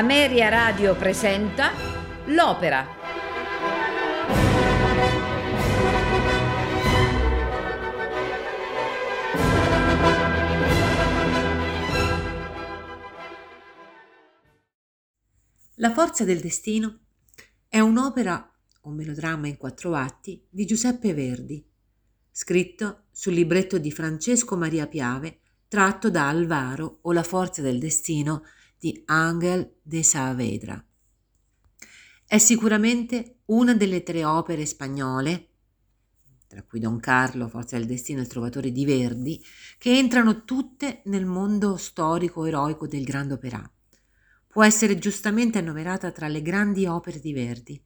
Ameria Radio presenta L'Opera. La forza del destino è un'opera, un melodramma in quattro atti, di Giuseppe Verdi, scritto sul libretto di Francesco Maria Piave, tratto da Alvaro o La forza del destino di Angel de Saavedra. È sicuramente una delle tre opere spagnole, tra cui Don Carlo, Forza del Destino e Il Trovatore di Verdi, che entrano tutte nel mondo storico eroico del Grande Opera. Può essere giustamente annoverata tra le grandi opere di Verdi.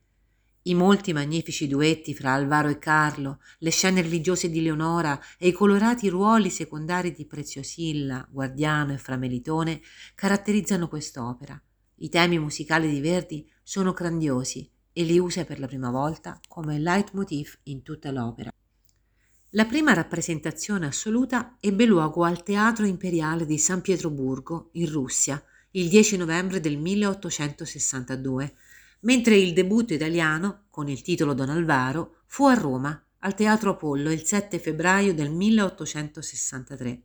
I molti magnifici duetti fra Alvaro e Carlo, le scene religiose di Leonora e i colorati ruoli secondari di Preziosilla, Guardiano e Framelitone caratterizzano quest'opera. I temi musicali di Verdi sono grandiosi e li usa per la prima volta come leitmotiv in tutta l'opera. La prima rappresentazione assoluta ebbe luogo al Teatro Imperiale di San Pietroburgo, in Russia, il 10 novembre del 1862 mentre il debutto italiano, con il titolo Don Alvaro, fu a Roma, al Teatro Apollo, il 7 febbraio del 1863.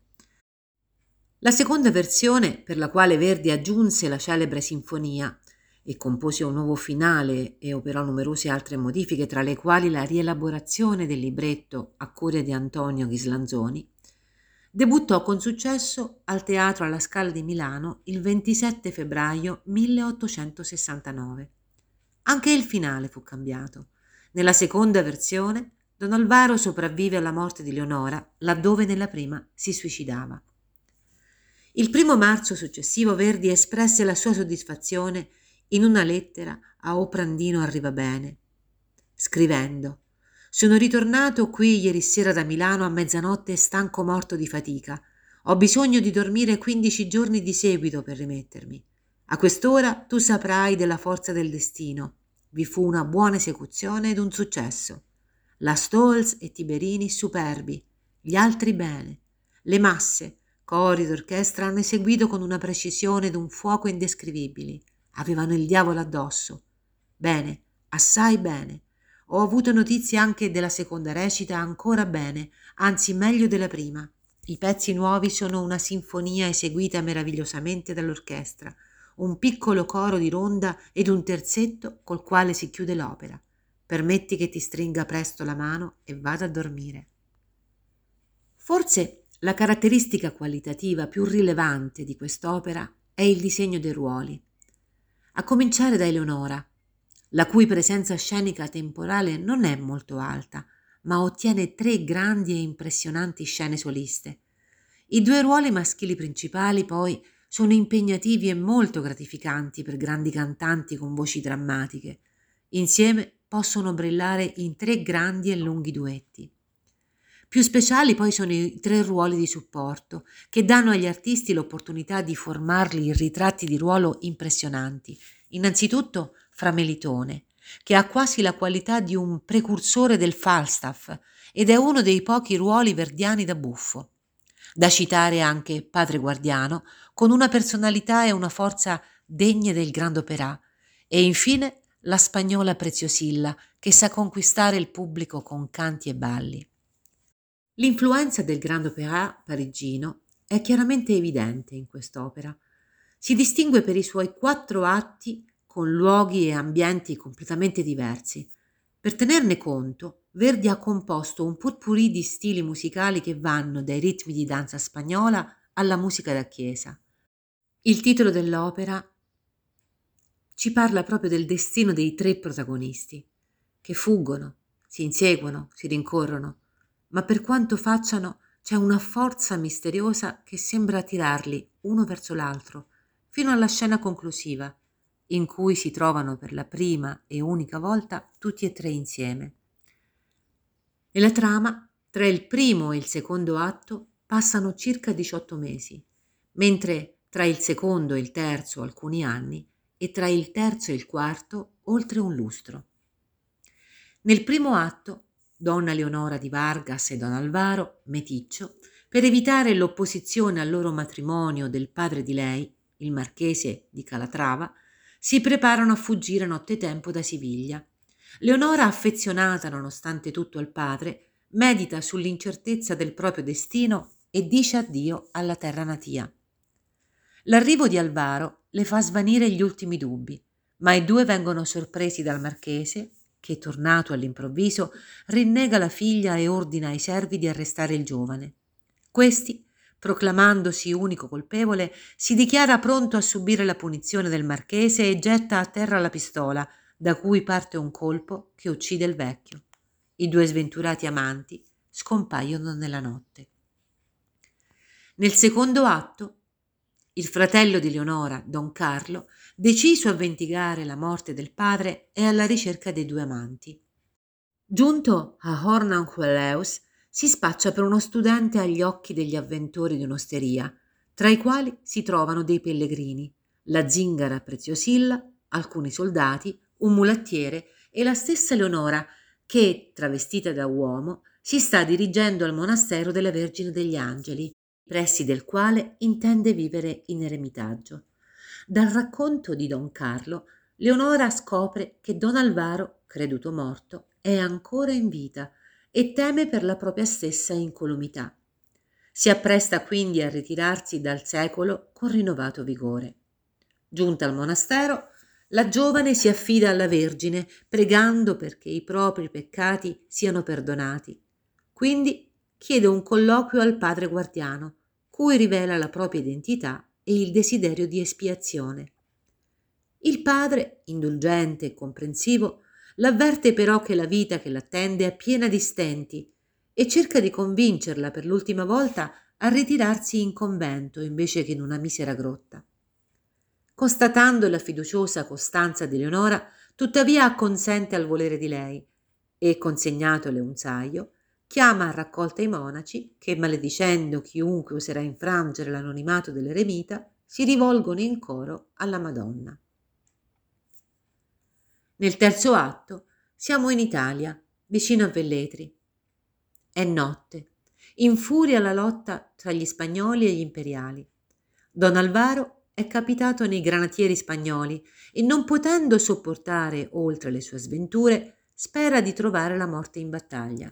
La seconda versione, per la quale Verdi aggiunse la celebre sinfonia e compose un nuovo finale e operò numerose altre modifiche, tra le quali la rielaborazione del libretto a cura di Antonio Ghislanzoni, debuttò con successo al Teatro alla Scala di Milano il 27 febbraio 1869. Anche il finale fu cambiato. Nella seconda versione, Don Alvaro sopravvive alla morte di Leonora, laddove nella prima si suicidava. Il primo marzo successivo Verdi espresse la sua soddisfazione in una lettera a Oprandino Arrivabene, scrivendo Sono ritornato qui ieri sera da Milano a mezzanotte stanco morto di fatica. Ho bisogno di dormire quindici giorni di seguito per rimettermi. A quest'ora tu saprai della forza del destino vi fu una buona esecuzione ed un successo. La Stolz e Tiberini superbi, gli altri bene. Le masse, cori d'orchestra hanno eseguito con una precisione ed un fuoco indescrivibili. Avevano il diavolo addosso. Bene, assai bene. Ho avuto notizie anche della seconda recita ancora bene, anzi meglio della prima. I pezzi nuovi sono una sinfonia eseguita meravigliosamente dall'orchestra un piccolo coro di ronda ed un terzetto col quale si chiude l'opera. Permetti che ti stringa presto la mano e vada a dormire. Forse la caratteristica qualitativa più rilevante di quest'opera è il disegno dei ruoli. A cominciare da Eleonora, la cui presenza scenica temporale non è molto alta, ma ottiene tre grandi e impressionanti scene soliste. I due ruoli maschili principali, poi, sono impegnativi e molto gratificanti per grandi cantanti con voci drammatiche. Insieme possono brillare in tre grandi e lunghi duetti. Più speciali poi sono i tre ruoli di supporto, che danno agli artisti l'opportunità di formarli in ritratti di ruolo impressionanti. Innanzitutto Framelitone, che ha quasi la qualità di un precursore del Falstaff ed è uno dei pochi ruoli verdiani da buffo. Da citare anche Padre Guardiano, con una personalità e una forza degne del grande opera, e infine la spagnola Preziosilla, che sa conquistare il pubblico con canti e balli. L'influenza del grande opera parigino è chiaramente evidente in quest'opera. Si distingue per i suoi quattro atti con luoghi e ambienti completamente diversi. Per tenerne conto, Verdi ha composto un potpourri di stili musicali che vanno dai ritmi di danza spagnola alla musica da chiesa. Il titolo dell'opera ci parla proprio del destino dei tre protagonisti, che fuggono, si inseguono, si rincorrono, ma per quanto facciano c'è una forza misteriosa che sembra tirarli uno verso l'altro, fino alla scena conclusiva, in cui si trovano per la prima e unica volta tutti e tre insieme. Nella trama, tra il primo e il secondo atto, passano circa 18 mesi, mentre tra il secondo e il terzo alcuni anni e tra il terzo e il quarto oltre un lustro. Nel primo atto, donna Leonora di Vargas e don Alvaro, meticcio, per evitare l'opposizione al loro matrimonio del padre di lei, il marchese di Calatrava, si preparano a fuggire nottetempo da Siviglia. Leonora, affezionata nonostante tutto al padre, medita sull'incertezza del proprio destino e dice addio alla terra natia. L'arrivo di Alvaro le fa svanire gli ultimi dubbi, ma i due vengono sorpresi dal marchese, che, tornato all'improvviso, rinnega la figlia e ordina ai servi di arrestare il giovane. Questi, proclamandosi unico colpevole, si dichiara pronto a subire la punizione del marchese e getta a terra la pistola, da cui parte un colpo che uccide il vecchio. I due sventurati amanti scompaiono nella notte. Nel secondo atto, il fratello di Leonora, Don Carlo, deciso a vendicare la morte del padre, è alla ricerca dei due amanti. Giunto a Hornanqueleus, si spaccia per uno studente agli occhi degli avventori di un'osteria, tra i quali si trovano dei pellegrini, la zingara Preziosilla, alcuni soldati, un mulattiere e la stessa Leonora, che, travestita da uomo, si sta dirigendo al monastero della Vergine degli Angeli, pressi del quale intende vivere in eremitaggio. Dal racconto di Don Carlo, Leonora scopre che Don Alvaro, creduto morto, è ancora in vita e teme per la propria stessa incolumità. Si appresta quindi a ritirarsi dal secolo con rinnovato vigore. Giunta al monastero, la giovane si affida alla Vergine, pregando perché i propri peccati siano perdonati. Quindi chiede un colloquio al padre guardiano, cui rivela la propria identità e il desiderio di espiazione. Il padre, indulgente e comprensivo, l'avverte però che la vita che l'attende è piena di stenti e cerca di convincerla per l'ultima volta a ritirarsi in convento invece che in una misera grotta. Constatando la fiduciosa costanza di Leonora, tuttavia acconsente al volere di lei e, consegnatole un saio, chiama a raccolta i monaci che, maledicendo chiunque oserà infrangere l'anonimato dell'eremita, si rivolgono in coro alla Madonna. Nel terzo atto siamo in Italia, vicino a Velletri. È notte. Infuria la lotta tra gli spagnoli e gli imperiali. Don Alvaro è capitato nei granatieri spagnoli e non potendo sopportare oltre le sue sventure, spera di trovare la morte in battaglia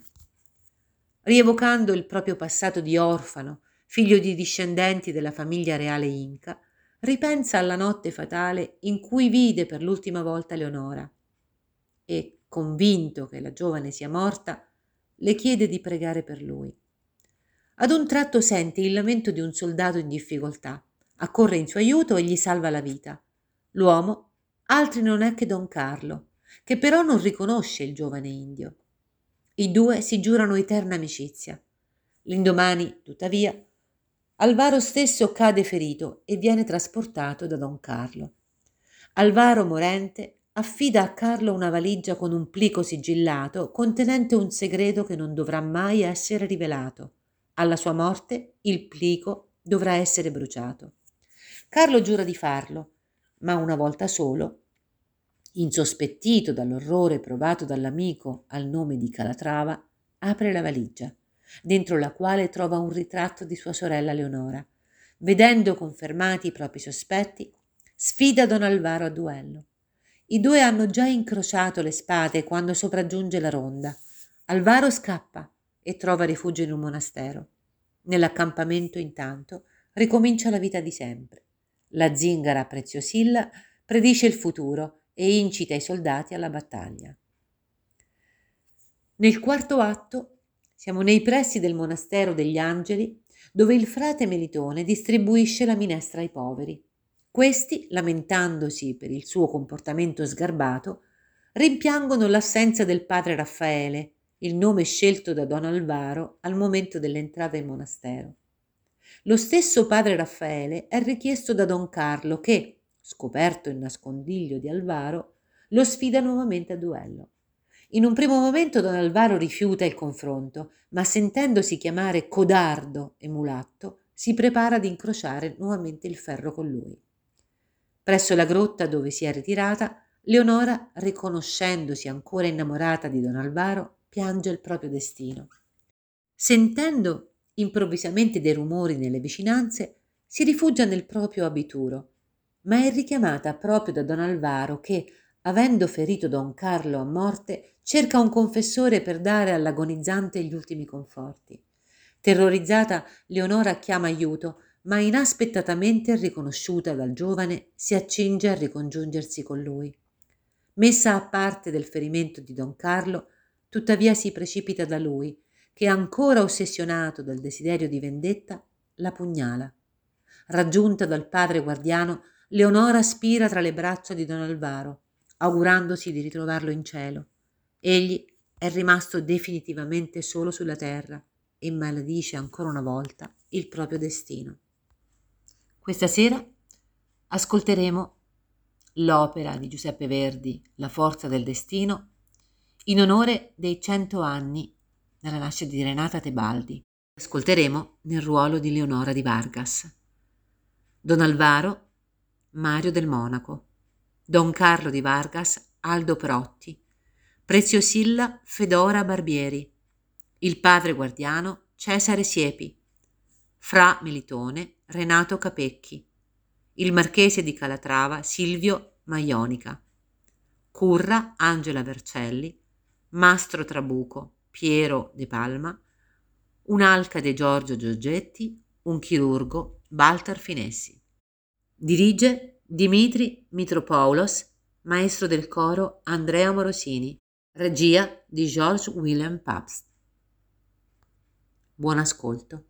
rievocando il proprio passato di orfano, figlio di discendenti della famiglia reale inca, ripensa alla notte fatale in cui vide per l'ultima volta Leonora e, convinto che la giovane sia morta, le chiede di pregare per lui. Ad un tratto sente il lamento di un soldato in difficoltà, accorre in suo aiuto e gli salva la vita. L'uomo altri non è che Don Carlo, che però non riconosce il giovane indio. I due si giurano eterna amicizia. L'indomani, tuttavia, Alvaro stesso cade ferito e viene trasportato da Don Carlo. Alvaro, morente, affida a Carlo una valigia con un plico sigillato contenente un segreto che non dovrà mai essere rivelato. Alla sua morte il plico dovrà essere bruciato. Carlo giura di farlo, ma una volta solo insospettito dall'orrore provato dall'amico al nome di Calatrava, apre la valigia, dentro la quale trova un ritratto di sua sorella Leonora. Vedendo confermati i propri sospetti, sfida Don Alvaro a duello. I due hanno già incrociato le spade quando sopraggiunge la ronda. Alvaro scappa e trova rifugio in un monastero. Nell'accampamento, intanto, ricomincia la vita di sempre. La zingara Preziosilla predice il futuro e incita i soldati alla battaglia. Nel quarto atto siamo nei pressi del monastero degli angeli dove il frate Melitone distribuisce la minestra ai poveri. Questi, lamentandosi per il suo comportamento sgarbato, rimpiangono l'assenza del padre Raffaele, il nome scelto da Don Alvaro al momento dell'entrata in monastero. Lo stesso padre Raffaele è richiesto da Don Carlo che, scoperto il nascondiglio di Alvaro, lo sfida nuovamente a duello. In un primo momento Don Alvaro rifiuta il confronto, ma sentendosi chiamare codardo e mulatto, si prepara ad incrociare nuovamente il ferro con lui. Presso la grotta dove si è ritirata, Leonora, riconoscendosi ancora innamorata di Don Alvaro, piange il proprio destino. Sentendo improvvisamente dei rumori nelle vicinanze, si rifugia nel proprio abituro ma è richiamata proprio da don Alvaro che, avendo ferito don Carlo a morte, cerca un confessore per dare all'agonizzante gli ultimi conforti. Terrorizzata, Leonora chiama aiuto, ma inaspettatamente riconosciuta dal giovane si accinge a ricongiungersi con lui. Messa a parte del ferimento di don Carlo, tuttavia si precipita da lui, che ancora ossessionato dal desiderio di vendetta, la pugnala. Raggiunta dal padre guardiano, Leonora spira tra le braccia di don Alvaro, augurandosi di ritrovarlo in cielo. Egli è rimasto definitivamente solo sulla terra e maledice ancora una volta il proprio destino. Questa sera ascolteremo l'opera di Giuseppe Verdi, La forza del destino, in onore dei cento anni dalla nascita di Renata Tebaldi. Ascolteremo nel ruolo di Leonora di Vargas. Don Alvaro Mario del Monaco, Don Carlo di Vargas, Aldo Protti, Preziosilla Fedora Barbieri, il padre guardiano Cesare Siepi, Fra Militone Renato Capecchi, il marchese di Calatrava Silvio Maionica, Curra Angela Vercelli, Mastro Trabuco Piero De Palma, un alcade Giorgio Giorgetti, un chirurgo Baltar Finessi. Dirige Dimitri Mitropoulos, maestro del coro Andrea Morosini, regia di George William Pabst. Buon ascolto.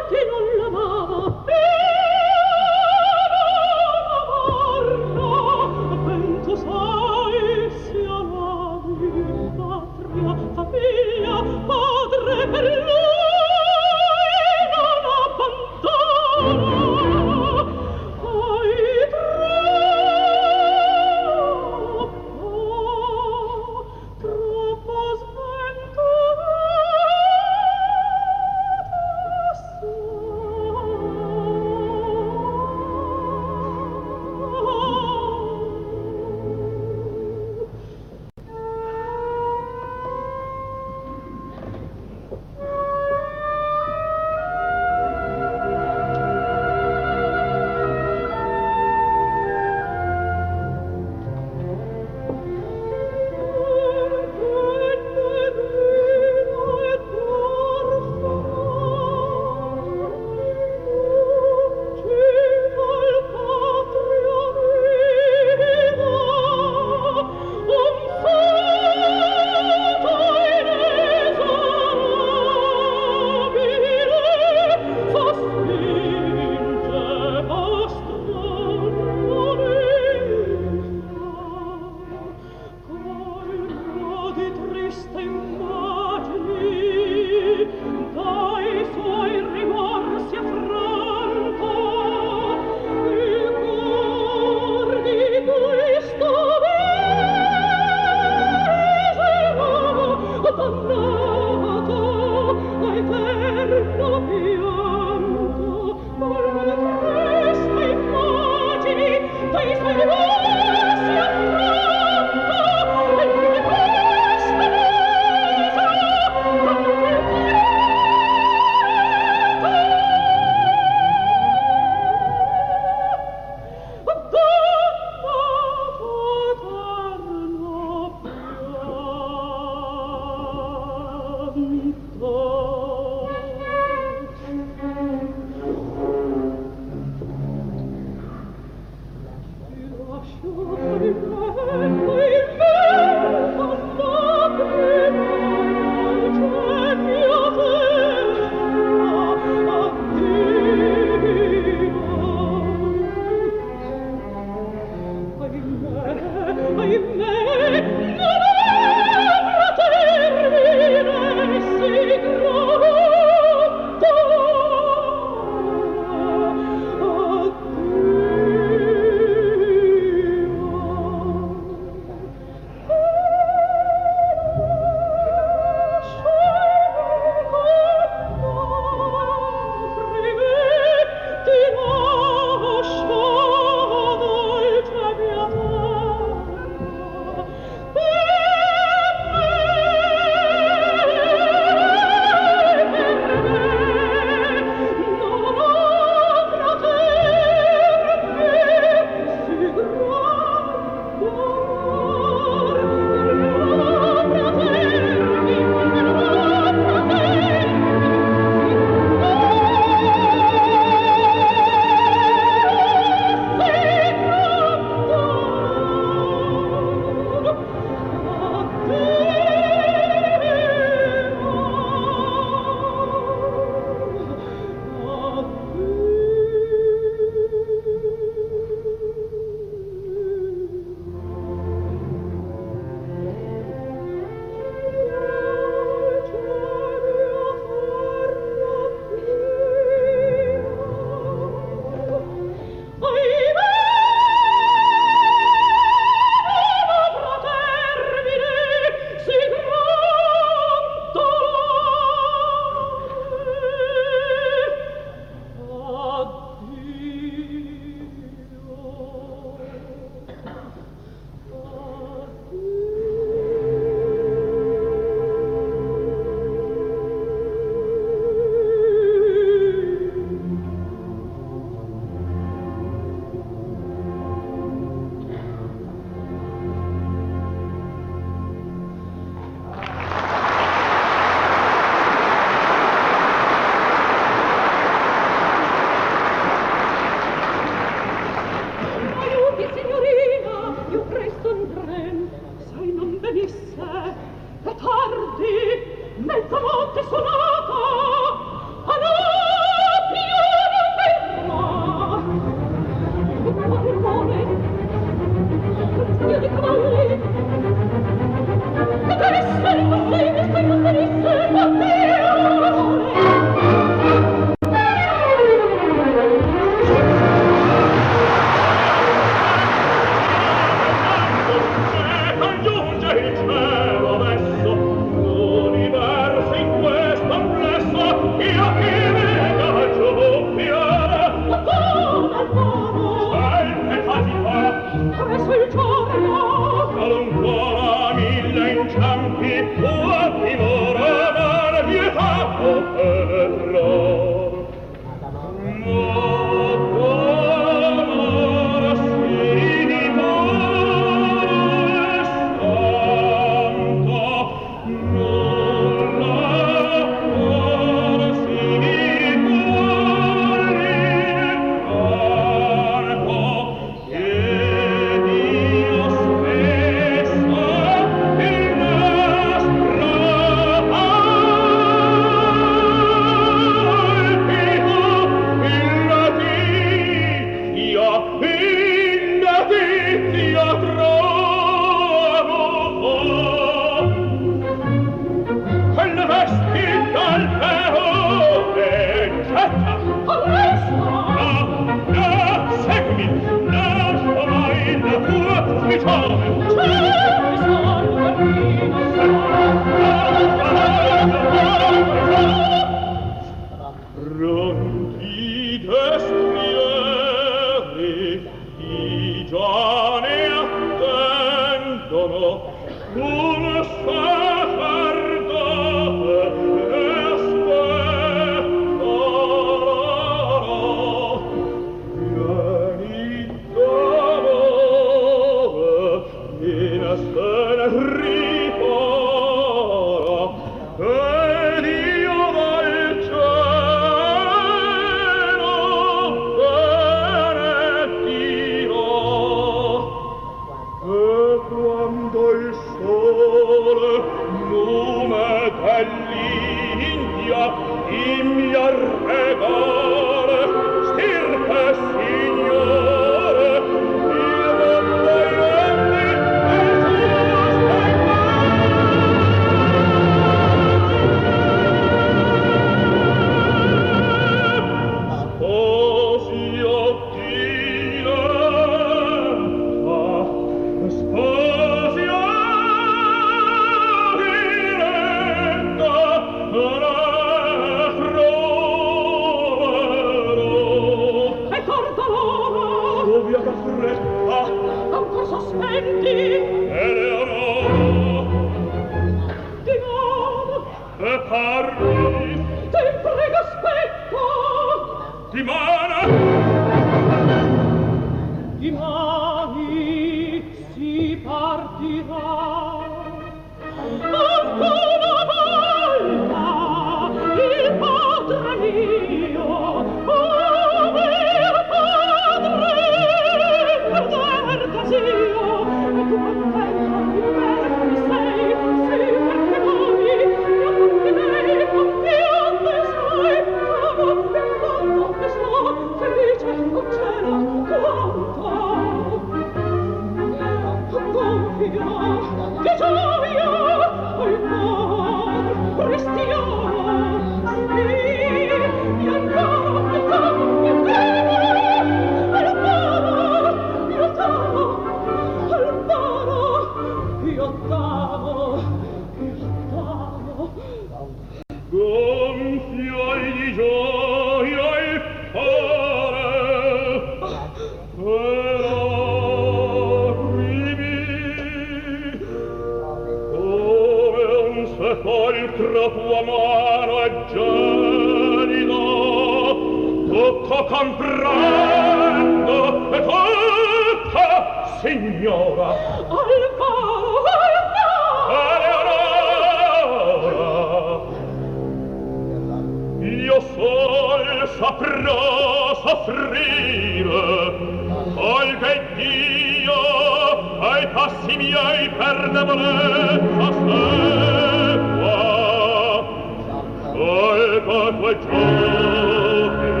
colpa tuoi giochi.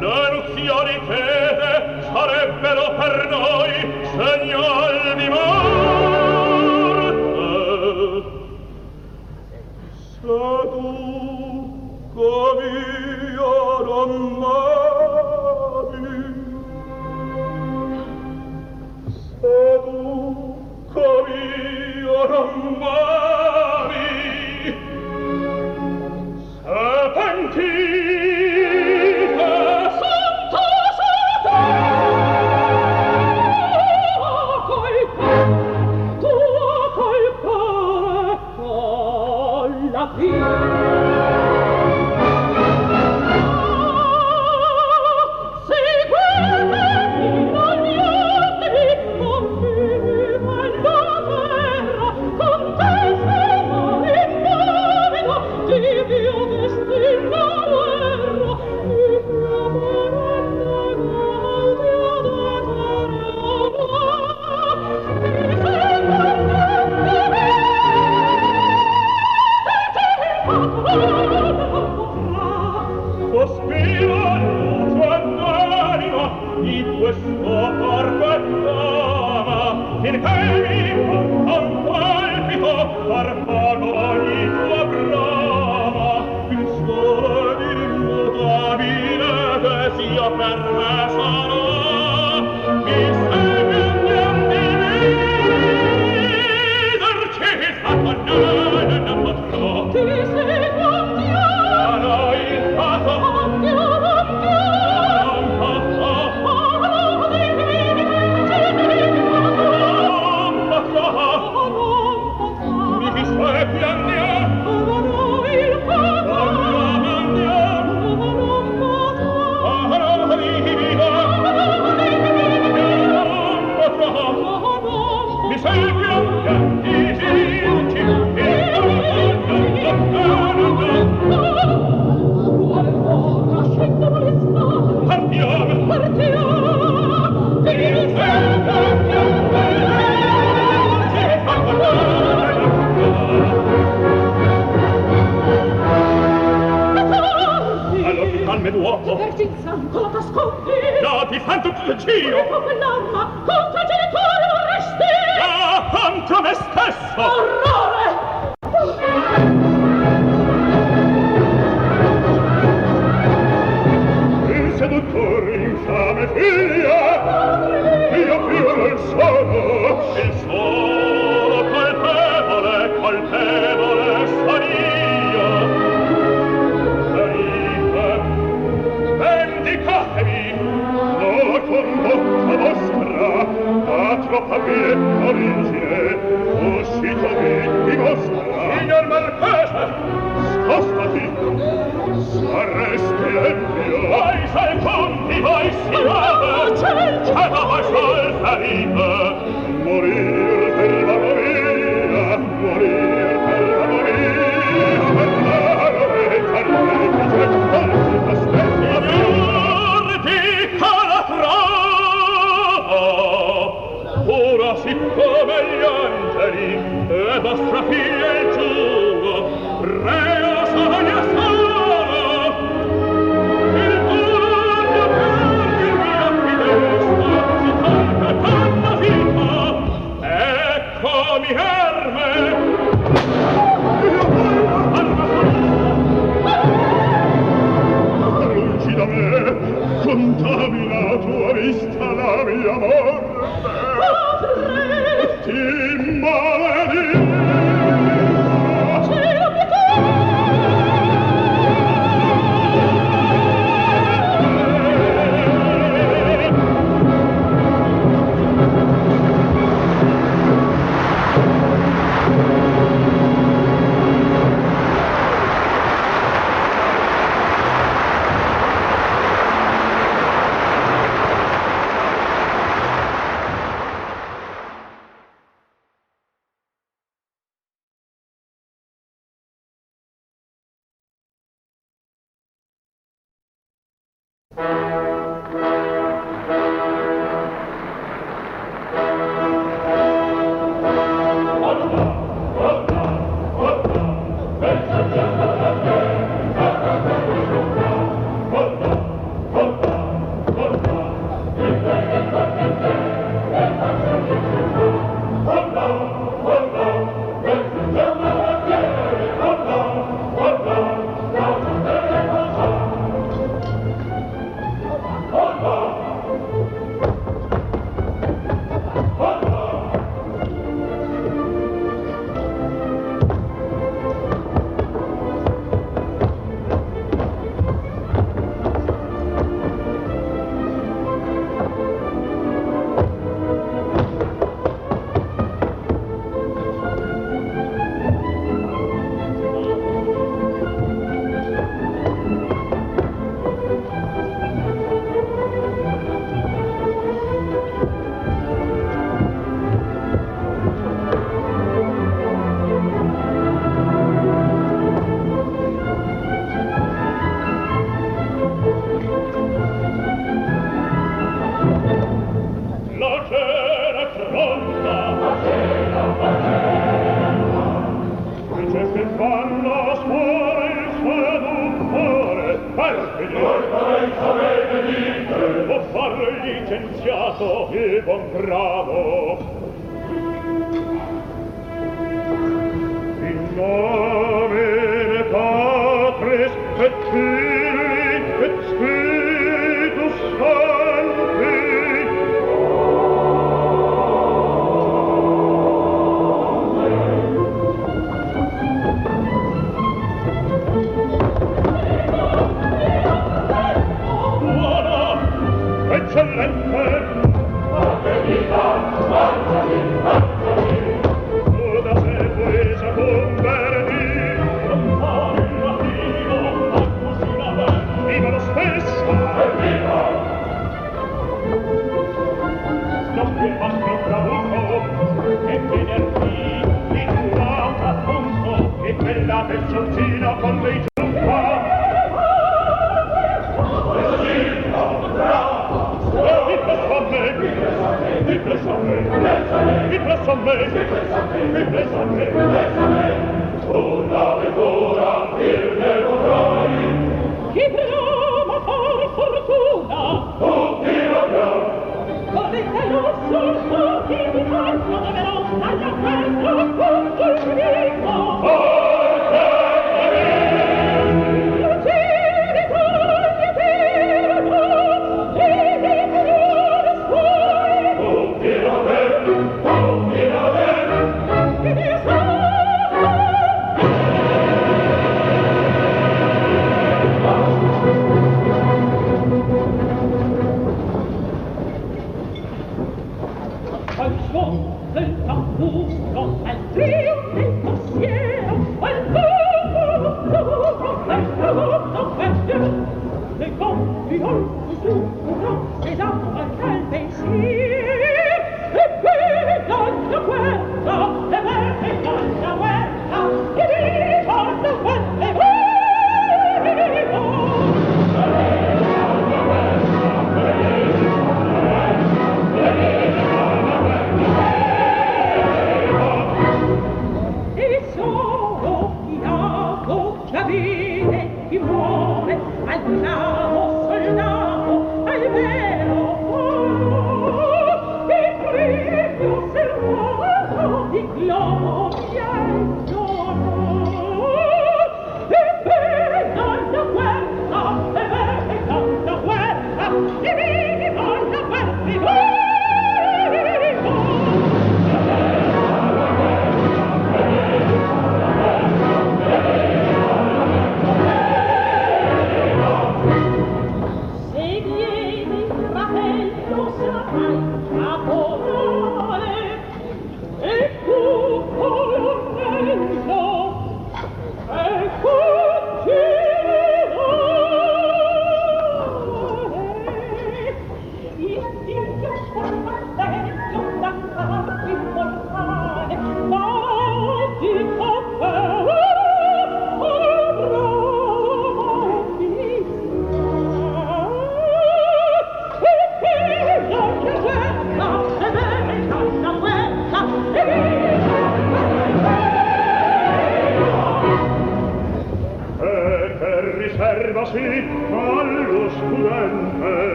L'eruzioni che sarebbero per noi segnal di morte. Se tu com'io non m'ami se tu comi non m'ami licenziato il buon Liebe,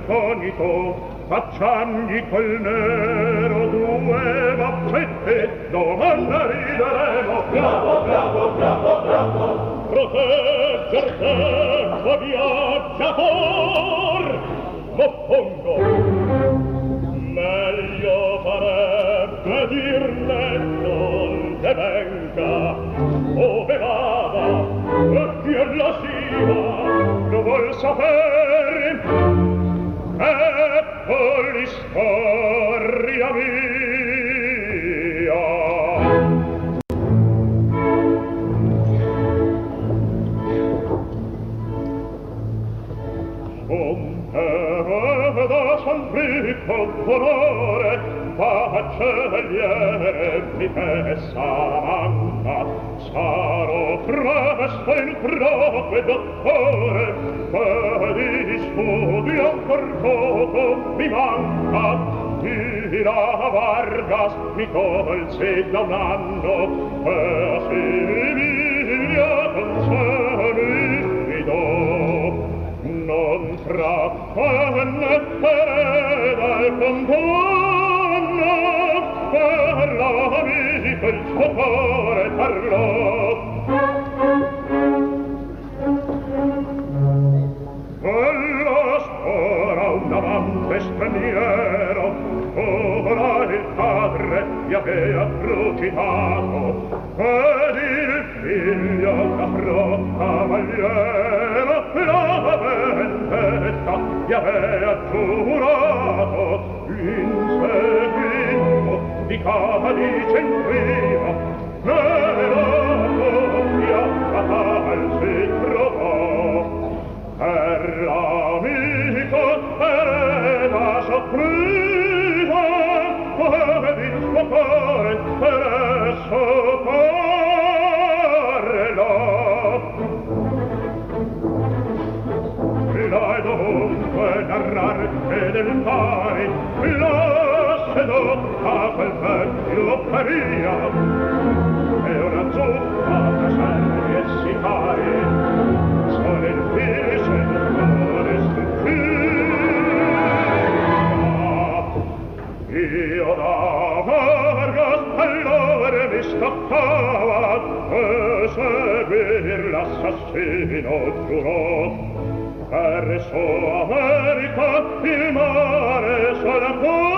inconito facciamgli col nero due vaccette domanda rideremo. Bravo bravo bravo bravo. Protegger tempo viaggiator cavaliere mi santa sarò presto in provo e dottore che di studio ancor poco mi manca. Tira Vargas mi tolse da un anno e si Oppure parlò Quello spora un amante straniero Ora il padre gli avea trucidato Ed il figlio capro cavaliero La vendetta gli avea giurato Inseguito di cadice in del mare lascialo a quel vecchio paria e una zuppa da serie si fai. Solo il finisce del cuore si io da vargas allora mi scappava e seguir l'assassino giurò per sua Oh!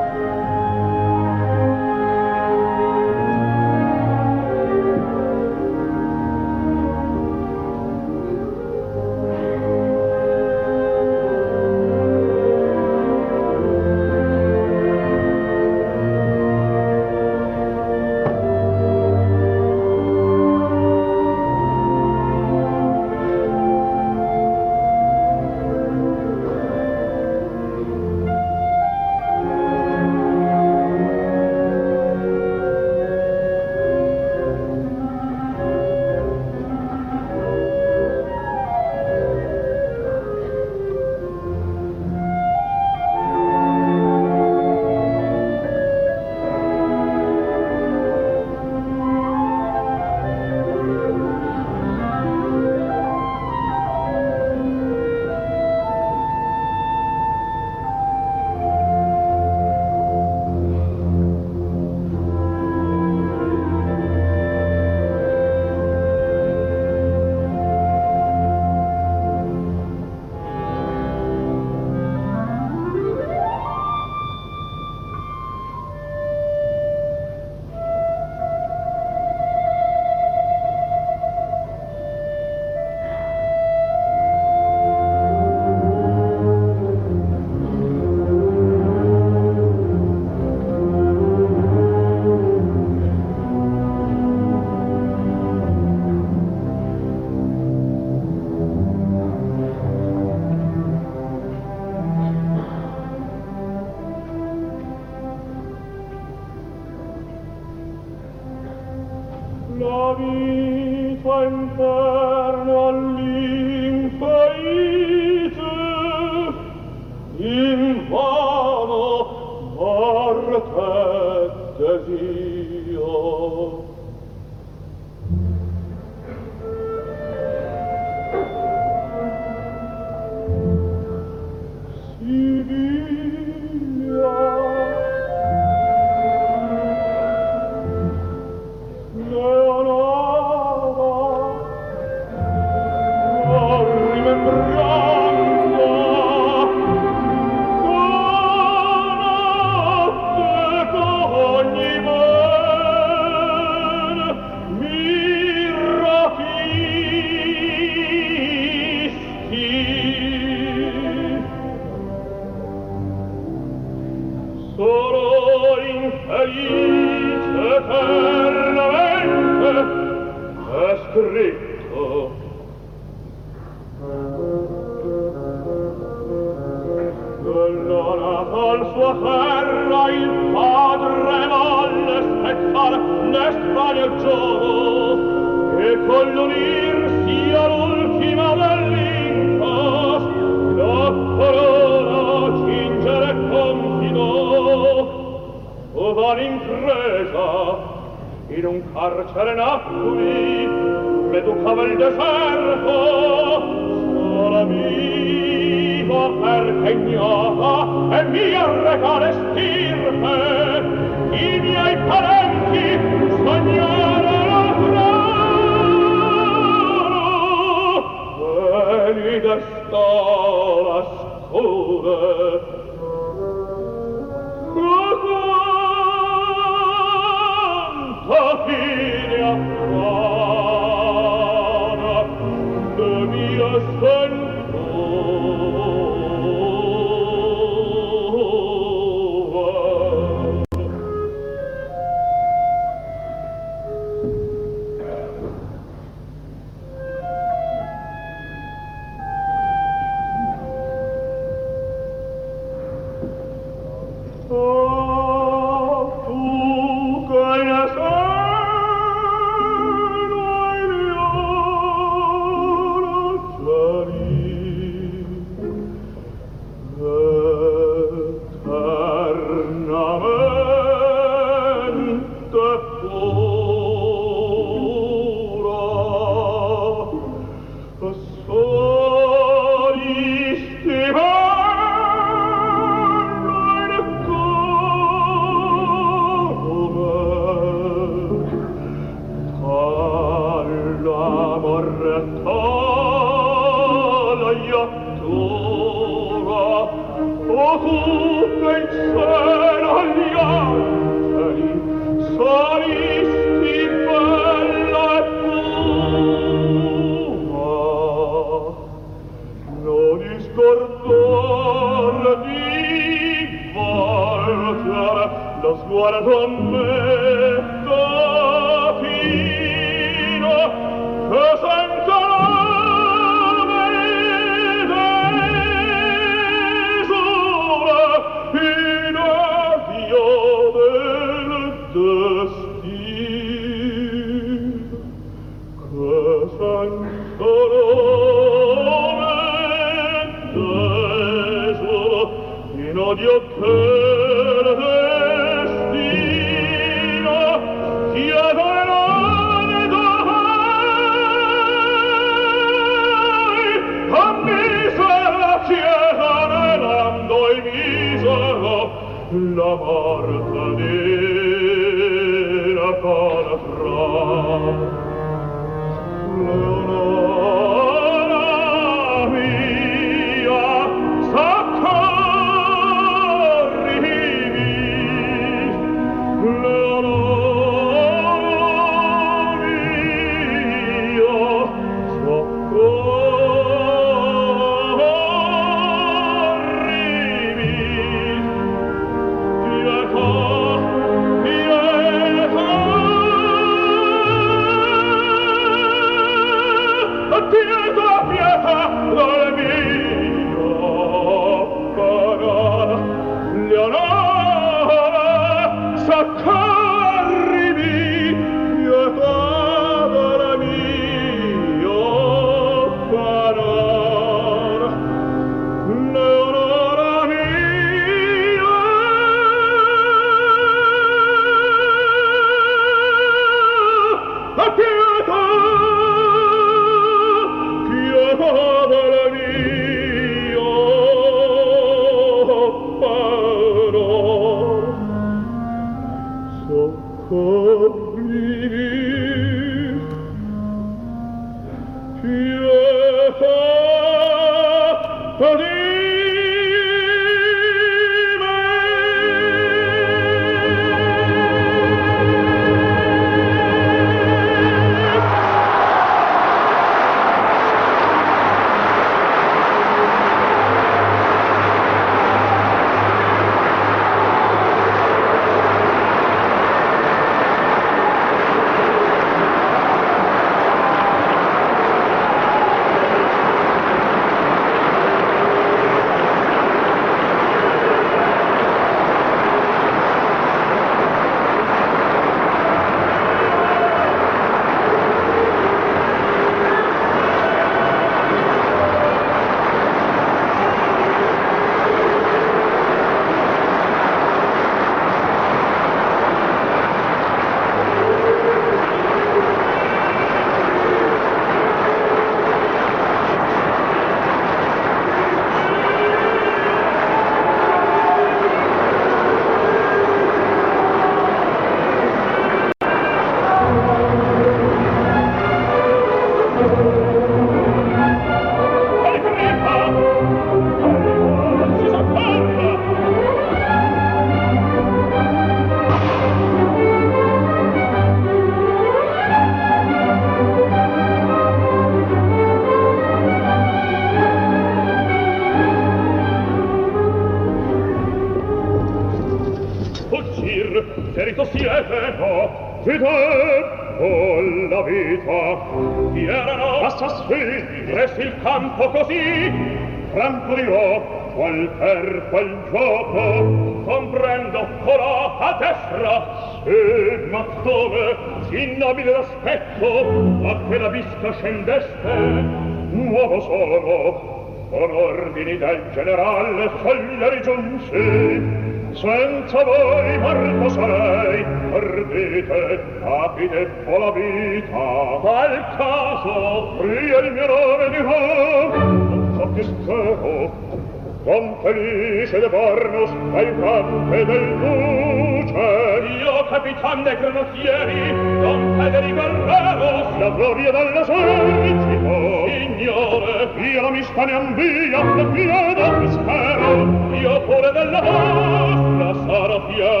grande granatieri Don Federico Herrero La gloria dell'esercito Signore Io l'amistà ne ambia La piede mi spero Io pure della vostra sarò fiero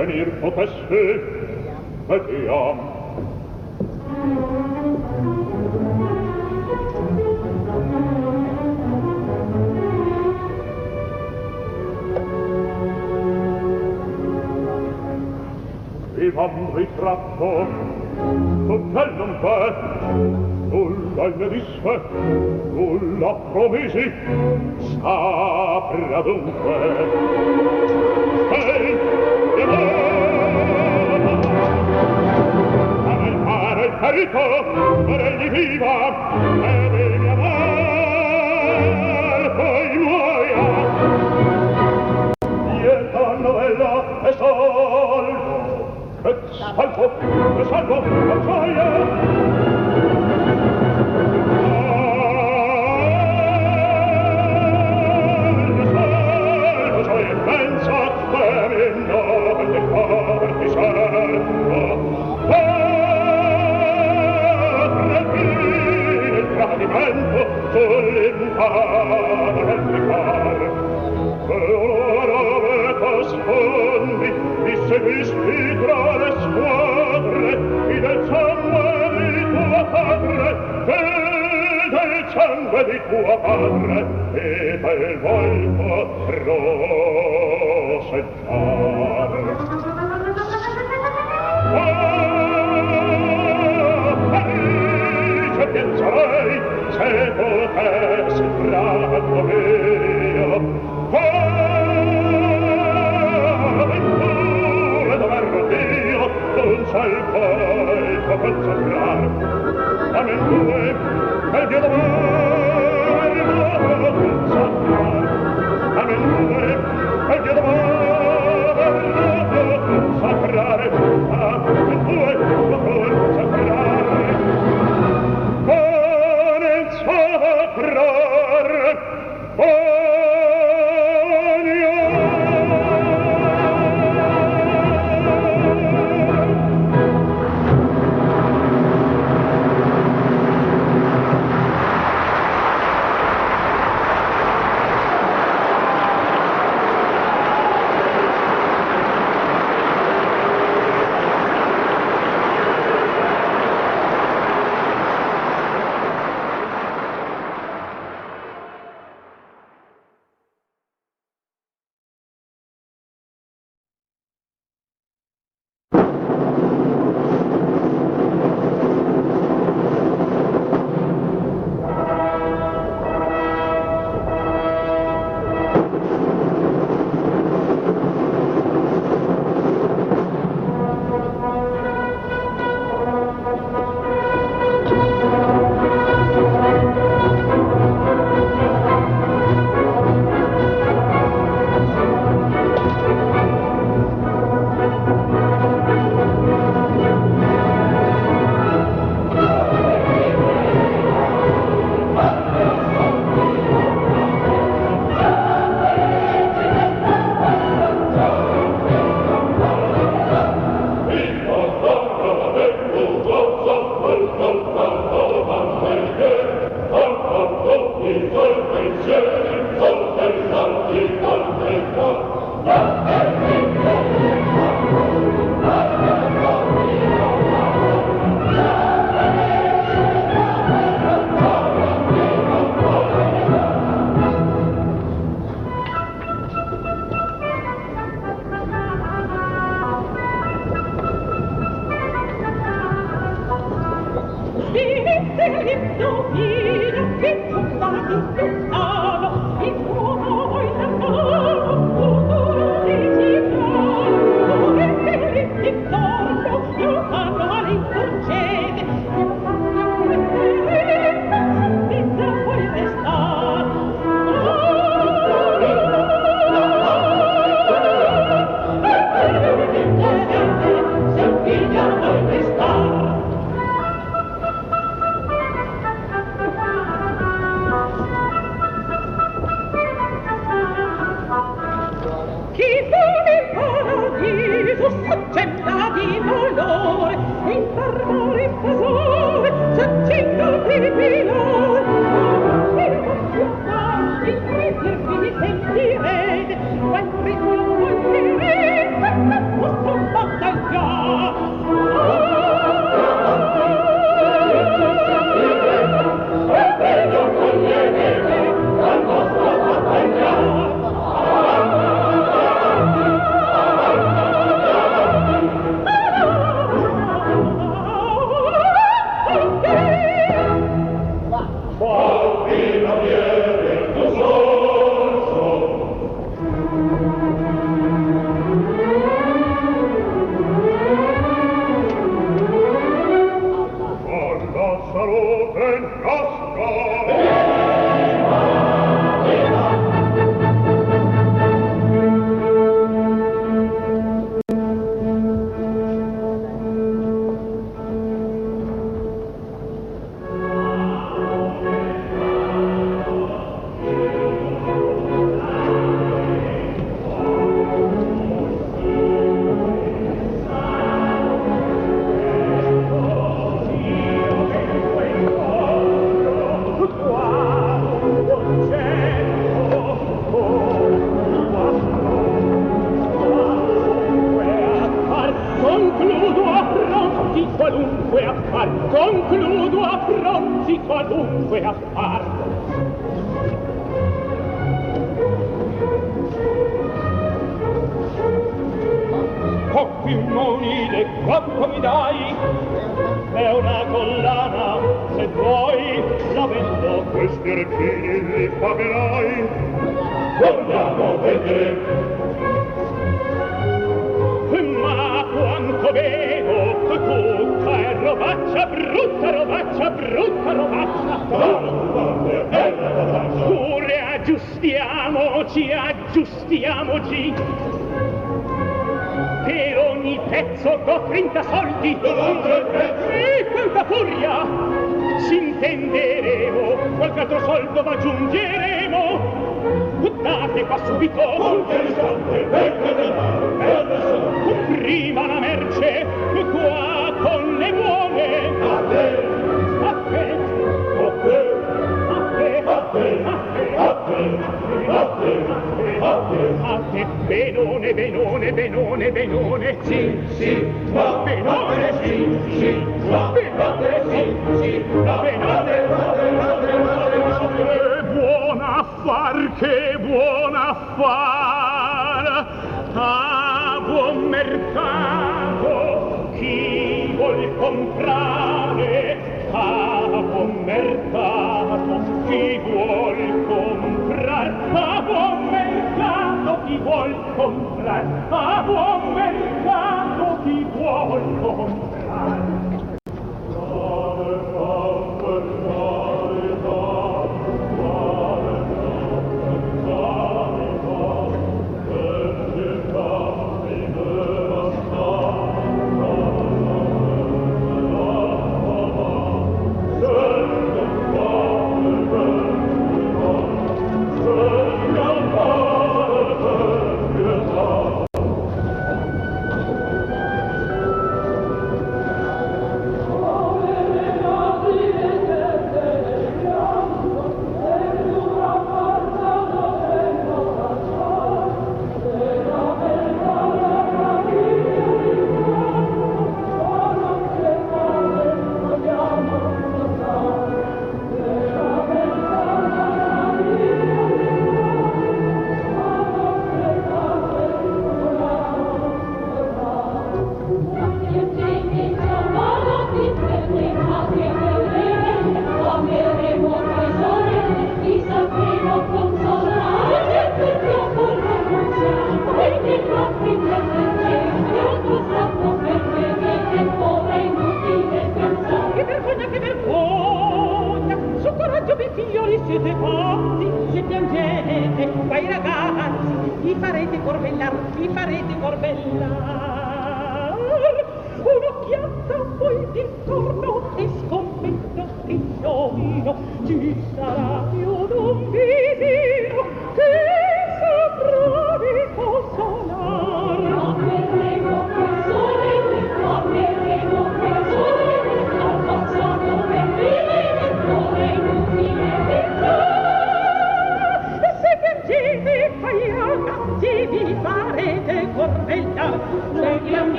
venir potesse, vediam. Vivam ritratto, sul bellum fe, nulla il medisse, nulla promisi, sapra dunque. Per egli viva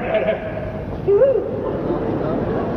right. Woo!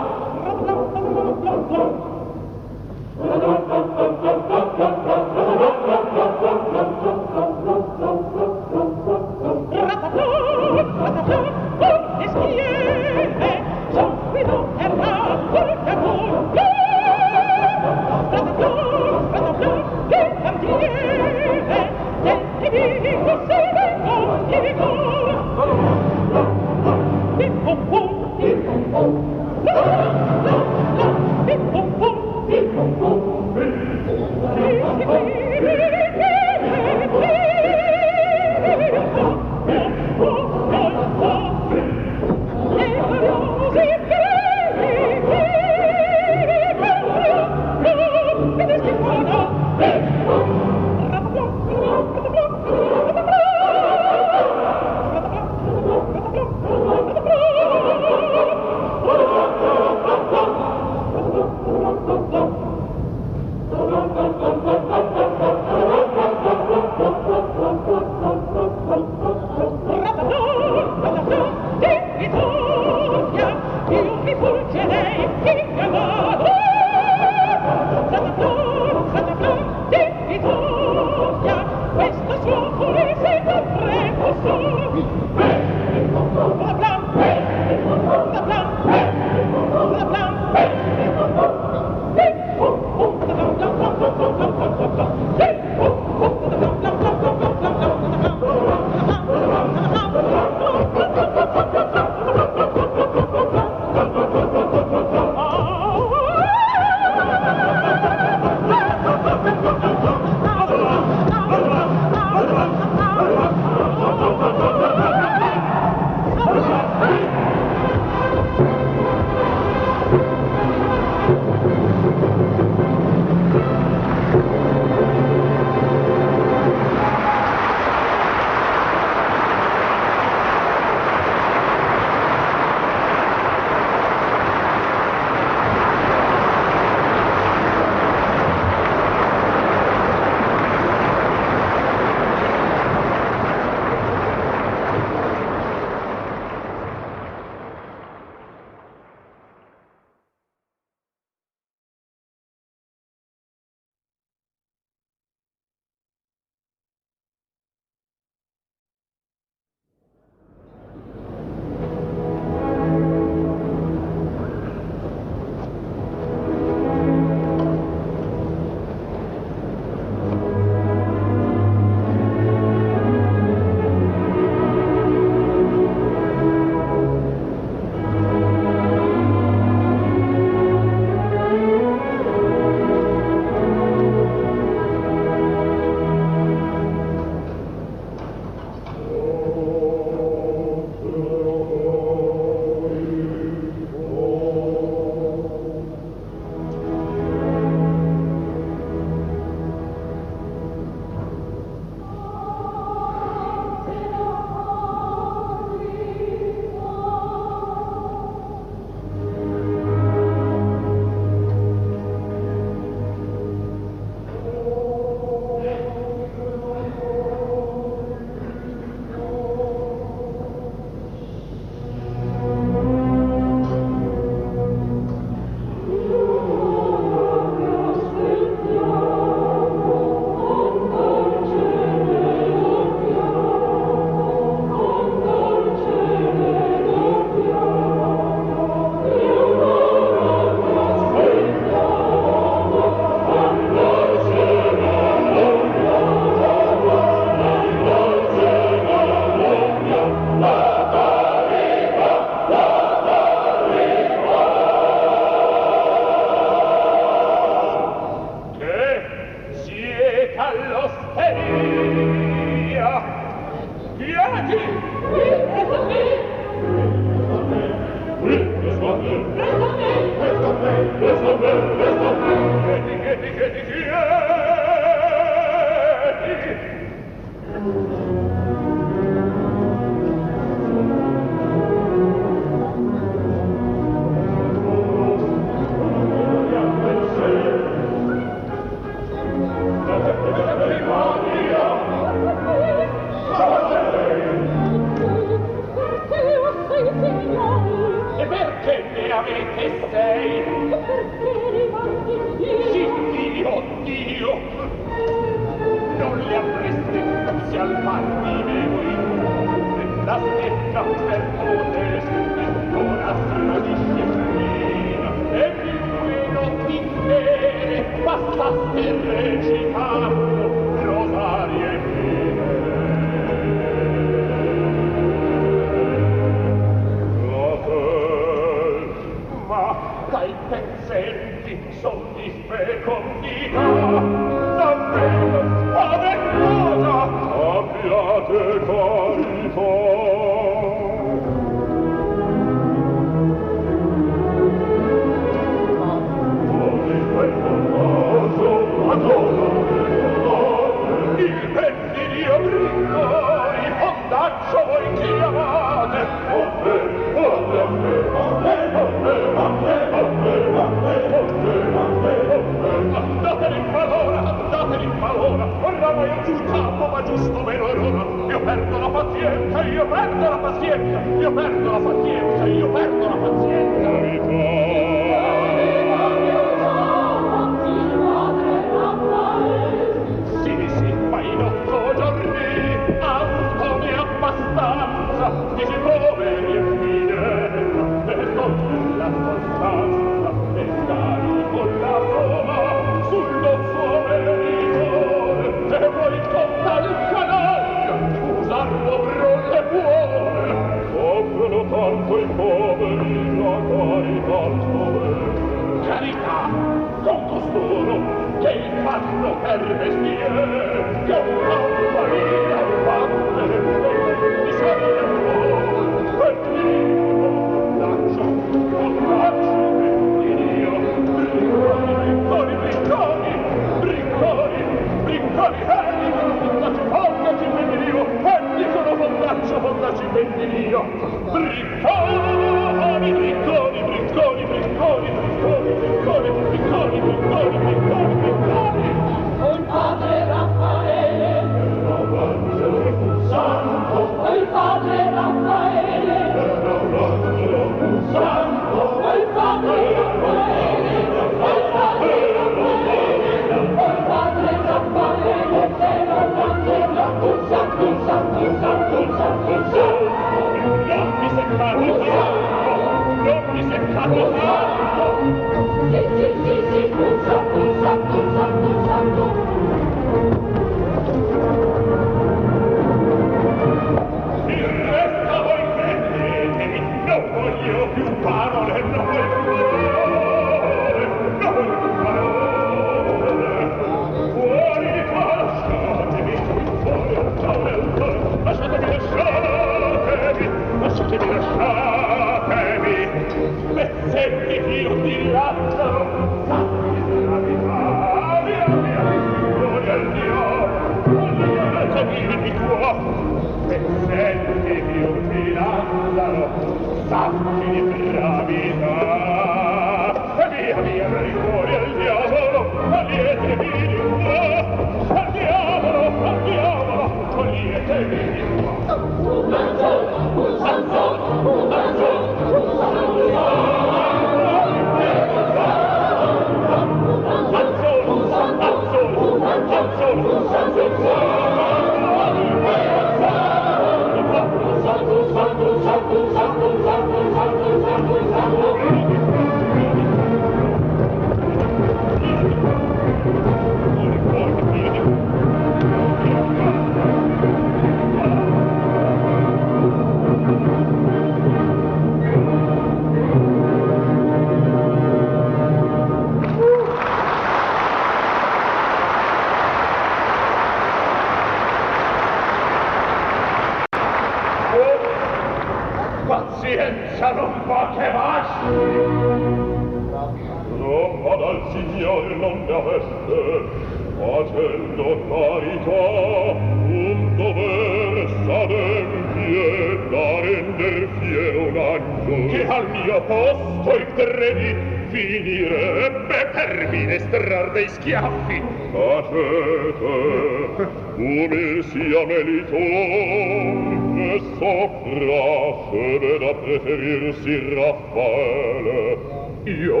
dei schiaffi. Facete, umil sia Meliton, e sopra fede da preferirsi Raffaele. Io?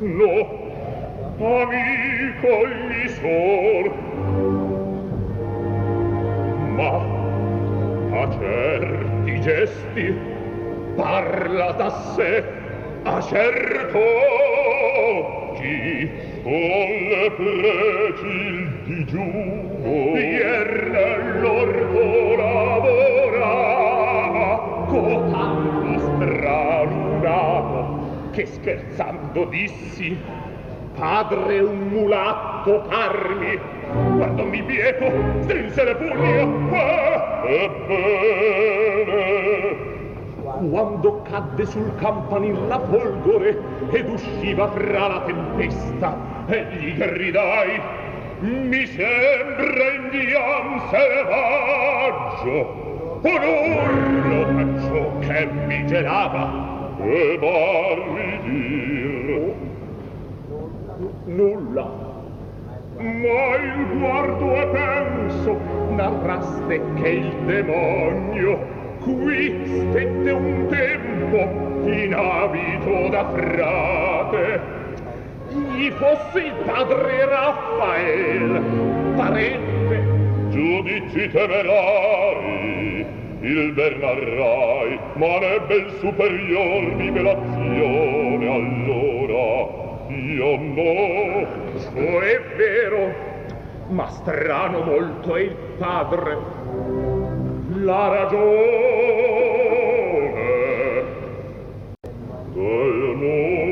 No, amico gli sor. Ma, a certi gesti, parla da sé, a certo giuro ier l'orco lavora cotanto stralunato che scherzando dissi padre un mulatto parmi Quando mi bieco strinse le pugna eh, eh, ah! ebbene quando cadde sul campanil la folgore ed usciva fra la tempesta e gli gridai mi sembra indian selvaggio un urlo faccio che mi gelava e parli dir. Nulla ma il guardo e penso narraste che il demonio qui stette un tempo in abito da frate. Gli fosse il padre Raffael parente giudici temerari il bernarrai ma n'ebbe il superior rivelazione allora io no. Ciò è vero ma strano molto è il padre. La ragione. Del mondo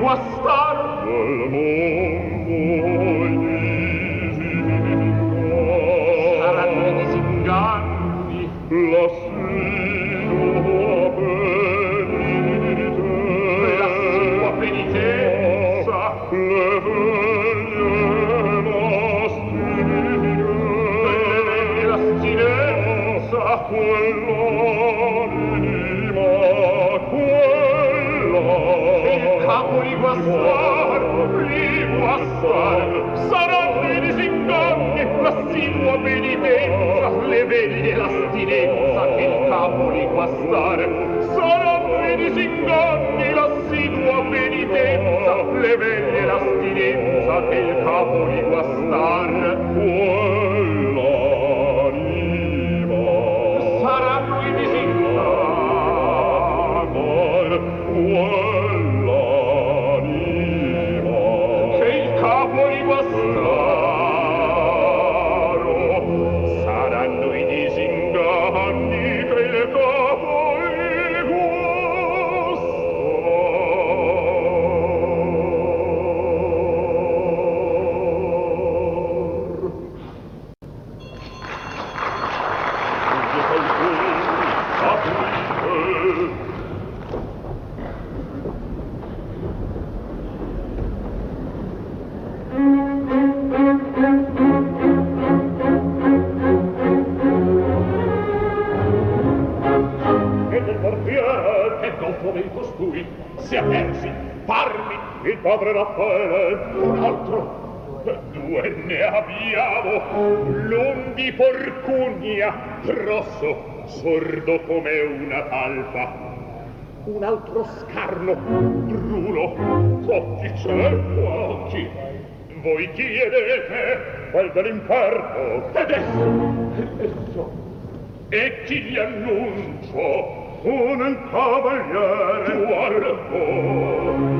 capo veglie l'astinenza che il capo li guastar saranno i disinganni l'assidua penitenza le veglie l'astinenza che il capo li guastar padre Raffaele un altro due ne abbiamo lunghi porcugna grosso sordo come una talpa. Un altro scarno bruno occhi certo occhi. Voi chiedete qual dell'inferno ed esso ed esso. E chi gli annuncio? Un cavaliere guarda e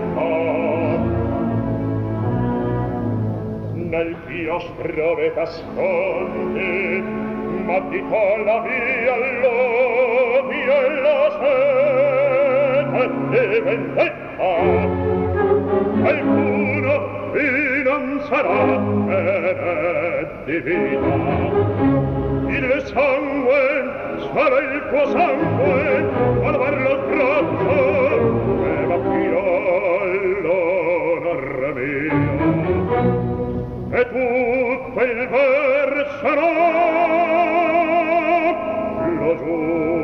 nel mio sprove t'ascolti, ma di la via l'odio e la sete e vendetta. Alcuno vi non sarà bene di vita. Il sangue sarà il tuo sangue, salvar lo straccio, e va più all'onor mio e tutto il verserò lo giuro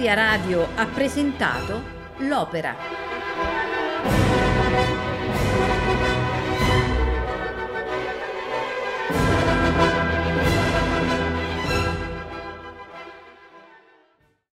Ameria Radio ha presentato l'opera.